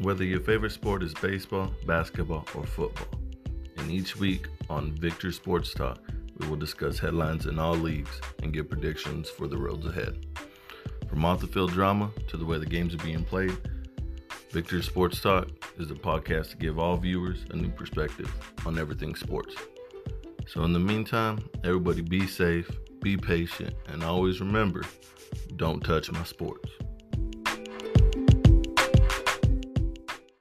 whether your favorite sport is baseball, basketball, or football. And each week on Victor Sports Talk, we will discuss headlines in all leagues and give predictions for the roads ahead. From off the field drama to the way the games are being played, Victor Sports Talk is a podcast to give all viewers a new perspective on everything sports. So, in the meantime, everybody be safe, be patient, and always remember don't touch my sports.